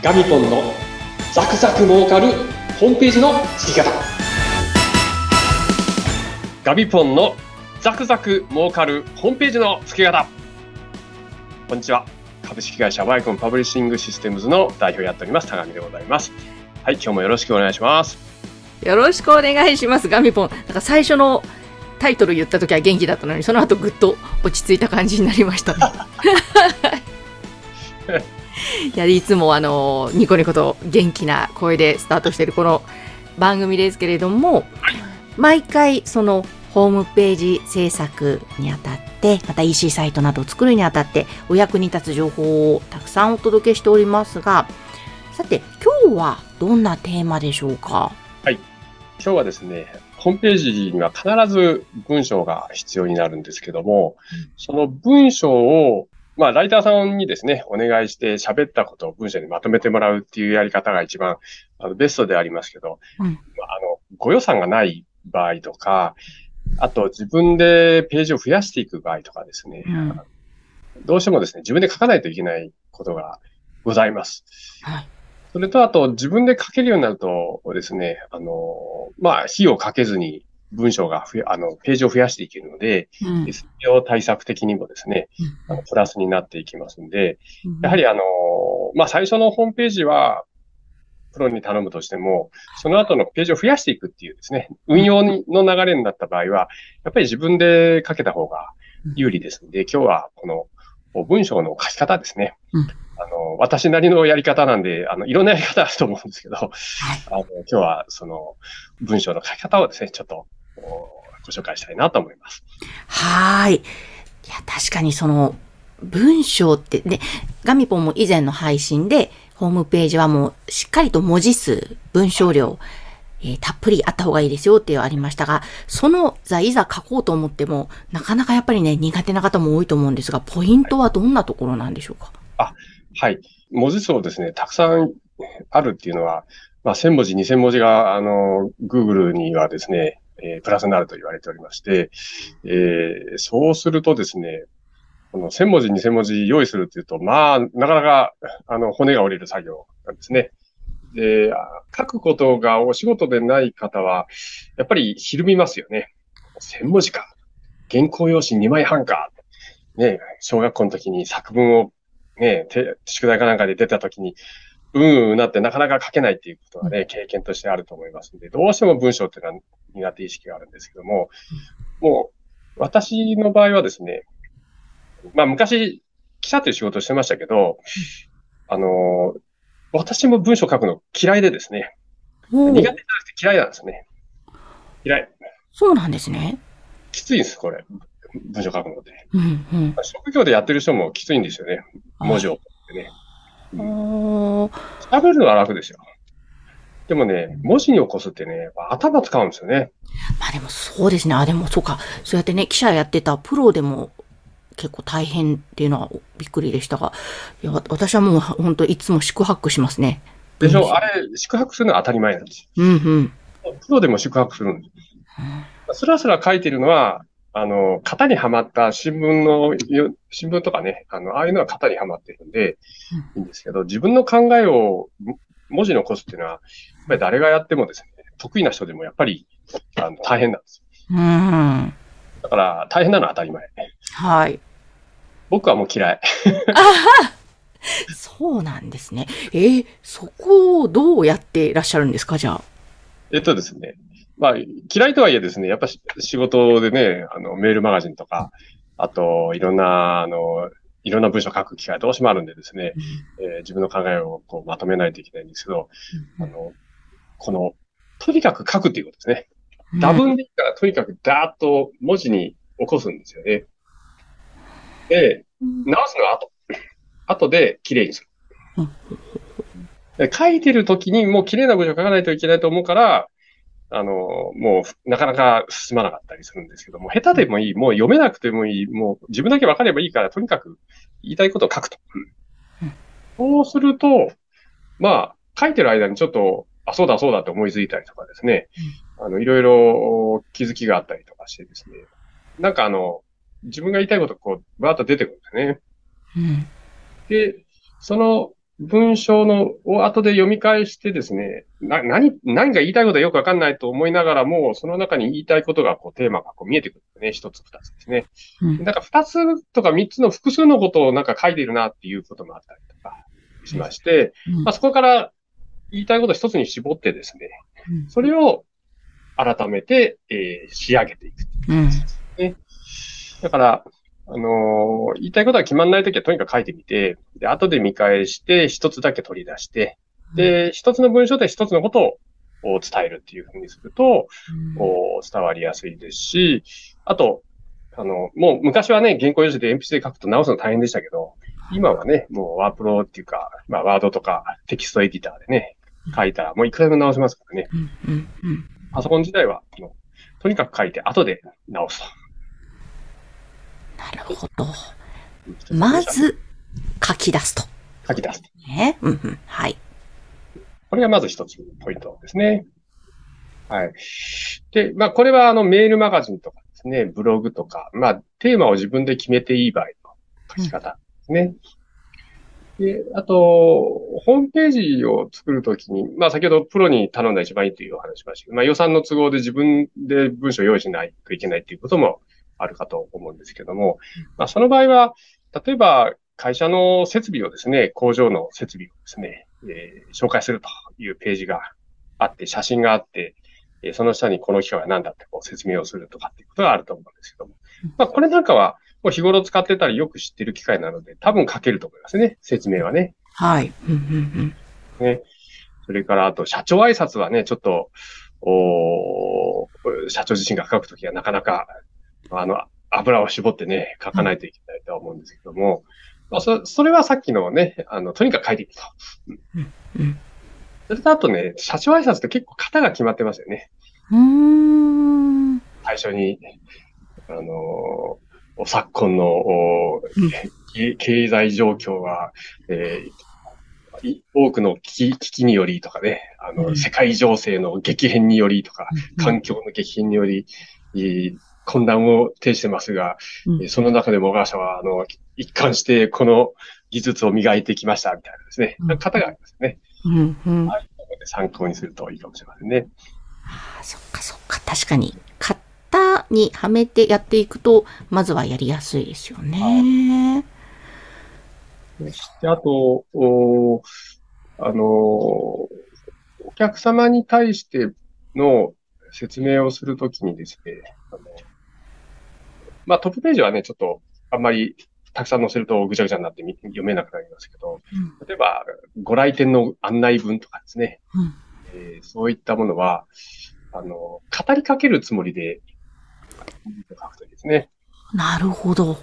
ガミポンのザクザク儲かるホームページの作り方。ガミポンのザクザク儲かるホームページの付け方。こんにちは。株式会社ワイコンパブリッシングシステムズの代表をやっております。高見でございます。はい今日もよろしくお願いします。よろしくお願いします。ガミポン。なんか最初のタイトル言った時は元気だったのにその後ぐっと落ち着いた感じになりましたね いやいつもあのニコニコと元気な声でスタートしているこの番組ですけれども、毎回そのホームページ制作にあたってまた EC サイトなどを作るにあたってお役に立つ情報をたくさんお届けしておりますがさて今日はどんなテーマでしょうか？はい。今日はですねホームページには必ず文章が必要になるんですけども、その文章をまあ、ライターさんにですね、お願いして喋ったことを文章にまとめてもらうっていうやり方が一番あのベストでありますけど、うん、あの、ご予算がない場合とか、あと自分でページを増やしていく場合とかですね、うん、どうしてもですね、自分で書かないといけないことがございます。はい。それと、あと、自分で書けるようになるとですね、あの、まあ、費用かけずに文章がふあの、ページを増やしていけるので、うん、SEO 対策的にもですね、うん、あのプラスになっていきますんで、うん、やはりあの、まあ、最初のホームページは、プロに頼むとしても、その後のページを増やしていくっていうですね、運用の流れになった場合は、やっぱり自分で書けた方が有利ですので、今日はこの文章の書き方ですね。あの、私なりのやり方なんで、あの、いろんなやり方あると思うんですけど、はい、あの、今日はその文章の書き方をですね、ちょっとご紹介したいなと思います。はい。いや、確かにその、文章って、ね、ガミポンも以前の配信で、ホームページはもうしっかりと文字数、文章量、えー、たっぷりあった方がいいですよっていうありましたが、その座いざ書こうと思っても、なかなかやっぱりね、苦手な方も多いと思うんですが、ポイントはどんなところなんでしょうか、あ、はい。文字数ですね、たくさんあるっていうのは、まあ、1000文字、2000文字が、あの、Google にはですね、えー、プラスになると言われておりまして、えー、そうするとですね、この1000文字、2000文字用意するっていうと、まあ、なかなか、あの、骨が折れる作業なんですね。で、書くことがお仕事でない方は、やっぱりひるみますよね。1000文字か。原稿用紙2枚半か。ね、小学校の時に作文をね、宿題かなんかで出た時に、うんうんなってなかなか書けないっていうことがね、経験としてあると思いますので、どうしても文章っていうのは苦手意識があるんですけども、もう、私の場合はですね、まあ昔、記者という仕事をしてましたけど、あの、私も文章書くの嫌いでですね、苦手じゃなくて嫌いなんですね。嫌い。そうなんですね。きついんです、これ。文章書くので。うんうん、職業でやってる人もきついんですよね。文字をってね。喋るのは楽ですよ。でもね、文字に起こすってね、頭使うんですよね。まあでもそうですね。あ、でもそうか。そうやってね、記者やってたプロでも結構大変っていうのはびっくりでしたが、いや私はもう本当いつも宿泊しますね。でしょ？あれ、宿泊するのは当たり前なんですよ。うんうん。プロでも宿泊するんです。うん、スラスラ書いてるのは、あの、型にはまった新聞の、新聞とかね、あの、ああいうのは型にはまってるんで、いいんですけど、自分の考えを文字に起こすっていうのは、やっぱり誰がやってもですね、得意な人でもやっぱり、あの、大変なんです。うん。だから、大変なのは当たり前。はい。僕はもう嫌い。そうなんですね。えー、そこをどうやっていらっしゃるんですか、じゃあ？えっとですね。まあ、嫌いとはいえですね、やっぱ仕事でね、あの、メールマガジンとか、あと、いろんな、あの、いろんな文章を書く機会どうしてもあるんでですね、うん、えー、自分の考えをこうまとめないといけないんですけど、うん、あの、この、とにかく書くっていうことですね。打文でいいから、とにかくダーッと文字に起こすんですよね。で、直すのは後。後で綺麗にする。書いてる時にもう綺麗な文章を書かないといけないと思うから、あの、もう、なかなか進まなかったりするんですけども、下手でもいい、もう読めなくてもいい、もう自分だけ分かればいいから、とにかく言いたいことを書くと。そうすると、まあ、書いてる間にちょっと、あ、そうだそうだって思いついたりとかですね、あの、いろいろ気づきがあったりとかしてですね、なんかあの、自分が言いたいことこう、バーッと出てくるんですね。うん、で、その文章のを後で読み返してですね、な、何、何が言いたいことはよくわかんないと思いながらも、その中に言いたいことがこうテーマがこう見えてくるね。一つ二つですね。うんなんか二つとか三つの複数のことをなんか書いてるなっていうこともあったりとかしまして、うんまあ、そこから言いたいことを一つに絞ってですね、うんそれを改めて、えー仕上げていく。うん。だから、あのー言いたいことが決まんないときはとにかく書いてみて、で、後で見返して一つだけ取り出して、で、一つの文章で一つのことをを伝えるっていうふうにすると、こう伝わりやすいですし、あと、あの、もう昔はね、原稿用紙で鉛筆で書くと直すの大変でしたけど、今はね、もうワープロっていうか、まあワードとかテキストエディターでね、書いたらもういくらでも直せますからね。うん。うん。うん。パソコン自体は、あのとにかく書いて後で直すなるほど。と。まず、書き出すと。書き出す。ね。うん。うん。はい。これがまず一つポイントですね。はい。で、まあ、これはあのメールマガジンとかですね、ブログとか、まあ、テーマを自分で決めていい場合の書き方ですね。で、あと、ホームページを作るときに、まあ、先ほどプロに頼んだ一番いいというお話しましたけど、まあ、予算の都合で自分で文章を用意しないといけないということもあるかと思うんですけども、まあ、その場合は、例えば、会社の設備をですね、工場の設備をですね、えー紹介するというページがあって、写真があって、えーその下にこの機械は何だってこう説明をするとかっていうことがあると思うんですけども。まあ、これなんかは、もう日頃使ってたりよく知ってる機械なので、多分書けると思いますね。説明はね。はい。うん。うん。それから、あと、社長挨拶はね、ちょっと、おー社長自身が書くときはなかなか、あの、油を絞ってね、書かないといけないとは思うんですけども、まあ、そそれはさっきのね、あの、とにかく書いていくと。うん。それとあとね、社長挨拶って結構型が決まってますよね。うん。うん。最初に、あのー昨今の、お経経済状況は、えーい多くの危機危機によりとかね、あの、うん世界情勢の激変によりとか、うん環境の激変により、えー混乱を呈してますが、うんえーその中でも我が社は、あの、一貫してこの技術を磨いてきましたみたいなですね、うん方がありますね。うん。うん。参考にするといいかもしれませんね。あそっかそっか。確かに、型にはめてやっていくと、まずはやりやすいですよね。そして、あと、おあの、お客様に対しての説明をするときにですね、まあ、トップページはね、ちょっとあんまりたくさん載せるとぐちゃぐちゃになってみ読めなくなりますけど、例えば、ご来店の案内文とかですね、うん。えーそういったものは、あの、語りかけるつもりで書くといいですね。なるほど。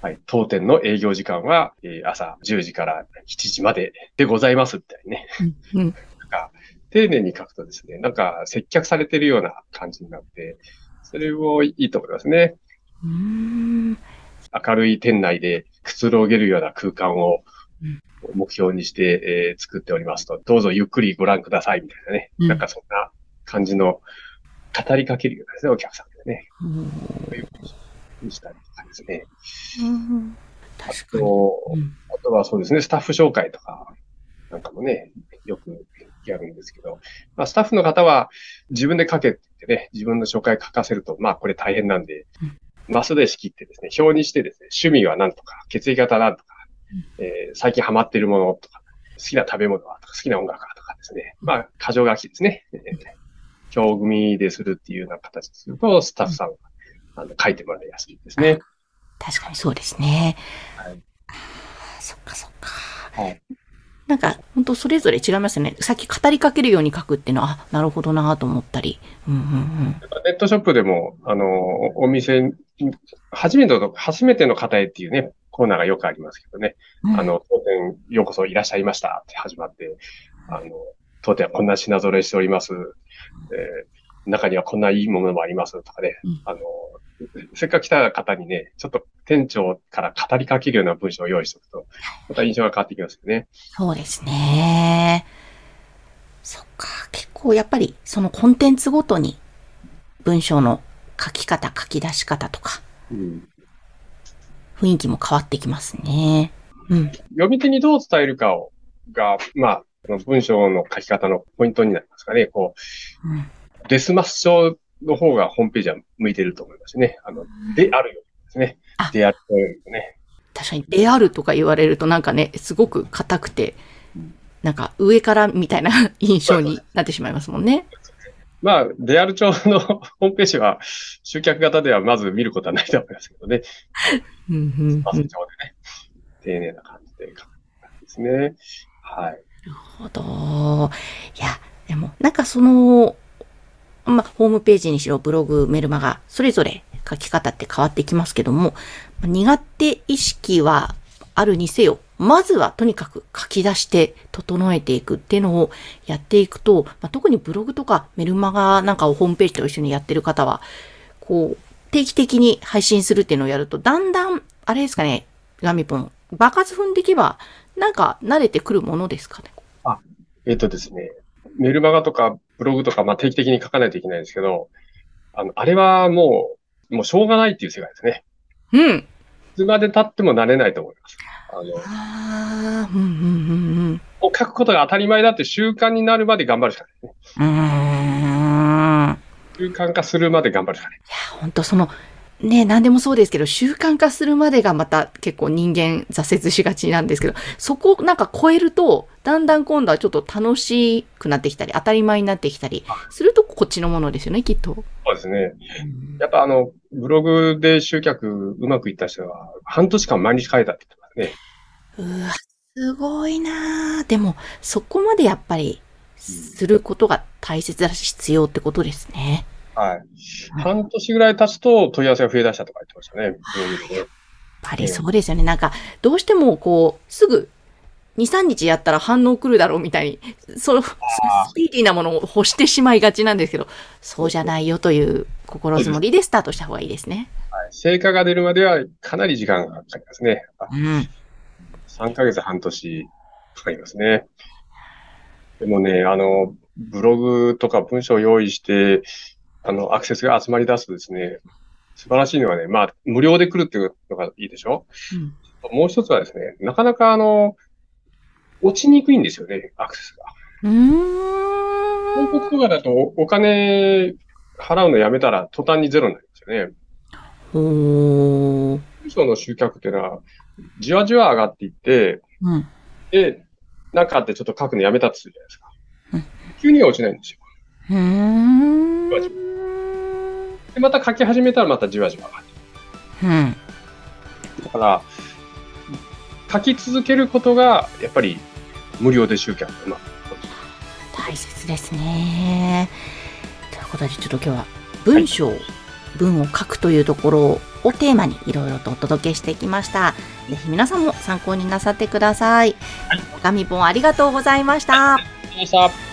はい。当店の営業時間は、えー朝10時から7時まででございますみたいにね。うん。なんか、丁寧に書くとですね、なんか接客されてるような感じになって、それもいいと思いますね。うん。明るい店内でくつろげるような空間をうん目標にして、えー作っておりますと、どうぞゆっくりご覧くださいみたいなね。うんなんかそんな感じの語りかけるようなですね、お客さんでね。うんそういうにしたりとかですね。うんあ確かに。と、うんあとはそうですね、スタッフ紹介とか、なんかもね、よくやるんですけど、まあ、スタッフの方は自分で書けってね、自分の紹介書かせると、まあこれ大変なんで、マスで仕切ってですね、表にしてですね、趣味は何とか、血液型何とか、えー最近ハマってるものとか、好きな食べ物はとか、好きな音楽はとかですね、まあ、箇条書きですね。えー表組でするっていうような形ですると、スタッフさんがあの書いてもらいやすいですね。確かにそうですね。はいそっかそっか。はいなんか、本当それぞれ違いますよね。さっき語りかけるように書くっていうのは、あ、なるほどなと思ったり。うんうんネットショップでも、あの、お店に、初めての、初めての方へっていうね、コーナーがよくありますけどね。うん。あの、当店ようこそいらっしゃいましたって始まって、あの、当店はこんな品揃えしております。えー中にはこんないいものもありますとかね。うんあの、せっかく来た方にね、ちょっと店長から語りかけるような文章を用意しておくと、また印象が変わってきますよね。そうですね。そっか。結構やっぱり、そのコンテンツごとに、文章の書き方、書き出し方とか、うん雰囲気も変わってきますね。うん。読み手にどう伝えるかをが、まあ、文章の書き方のポイントになりますかね。こう、うんデスマス書の方がホームページは向いてると思いますね。あの、であるようにですねあ。であるようにね。確かに、であるとか言われるとなんかね、すごく硬くて、なんか上からみたいな 印象になってしまいますもんね。まあ、デアル帳のホームページは集客型ではまず見ることはないと思いますけどね。うんうんマスうん帳でね。丁寧な感じでですね。はい。なるほど。いや、でも、なんかその、まあ、ホームページにしろ、ブログ、メルマガ、それぞれ書き方って変わってきますけども、苦手意識はあるにせよ、まずはとにかく書き出して整えていくっていうのをやっていくと、まあ、特にブログとかメルマガなんかをホームページと一緒にやってる方は、こう、定期的に配信するっていうのをやると、だんだん、あれですかね、ガミポン、爆発踏んでいけば、なんか慣れてくるものですかね？あえっ、とですね、メルマガとかブログとか、まあ定期的に書かないといけないんですけど、あの、あれはもう、もうしょうがないっていう世界ですね。うん。いつまで経ってもなれないと思います。あの、ああ、うんうんうんもう書くことが当たり前だって習慣になるまで頑張るしかないね。うん。習慣化するまで頑張るしかない。や、本当その、ね、何でもそうですけど、習慣化するまでがまた結構人間挫折しがちなんですけど、そこをなんか超えると、だんだん今度はちょっと楽しくなってきたり、当たり前になってきたりするとこっちのものですよね、きっと。そうですね。やっぱあの、ブログで集客うまくいった人は、半年間毎日書いたって言ってますね。うわ、すごいなあでも、そこまでやっぱり、することが大切だし必要ってことですね。はい。半年ぐらい経つと問い合わせが増え出したとか言ってましたね。ブログでねやっぱりそうですよね。なんか、どうしてもこう、すぐ、2、3日やったら反応来るだろうみたいに、そう、スピーディーなものを欲してしまいがちなんですけど、そうじゃないよという心づもりでスタートした方がいいですね。はい成果が出るまではかなり時間がかかりますね。あうん。3ヶ月半年かかりますね。でもね、あの、ブログとか文章を用意して、あの、アクセスが集まり出すとですね、素晴らしいのはね、まあ、無料で来るっていうのがいいでしょ？うんもう一つはですね、なかなかあの、落ちにくいんですよね、アクセスが。うーん。広告とかだとおお金払うのやめたら途端にゼロになりますよね。おー。文章の集客っていうのは、じわじわ上がっていって、うん。で、なんかあってちょっと書くのやめたとするじゃないですかうん。急には落ちないんですよ。うーん。で、また書き始めたらまたじわじわ上がってうん。いく。だから、書き続けることが、やっぱり無料で集客がうまく大切ですね。ということで、ちょっと今日は文章、文を書くというところをテーマにいろいろとお届けしてきました。ぜひ皆さんも参考になさってください。はいガミポンありがとうございました。ありがとうございました。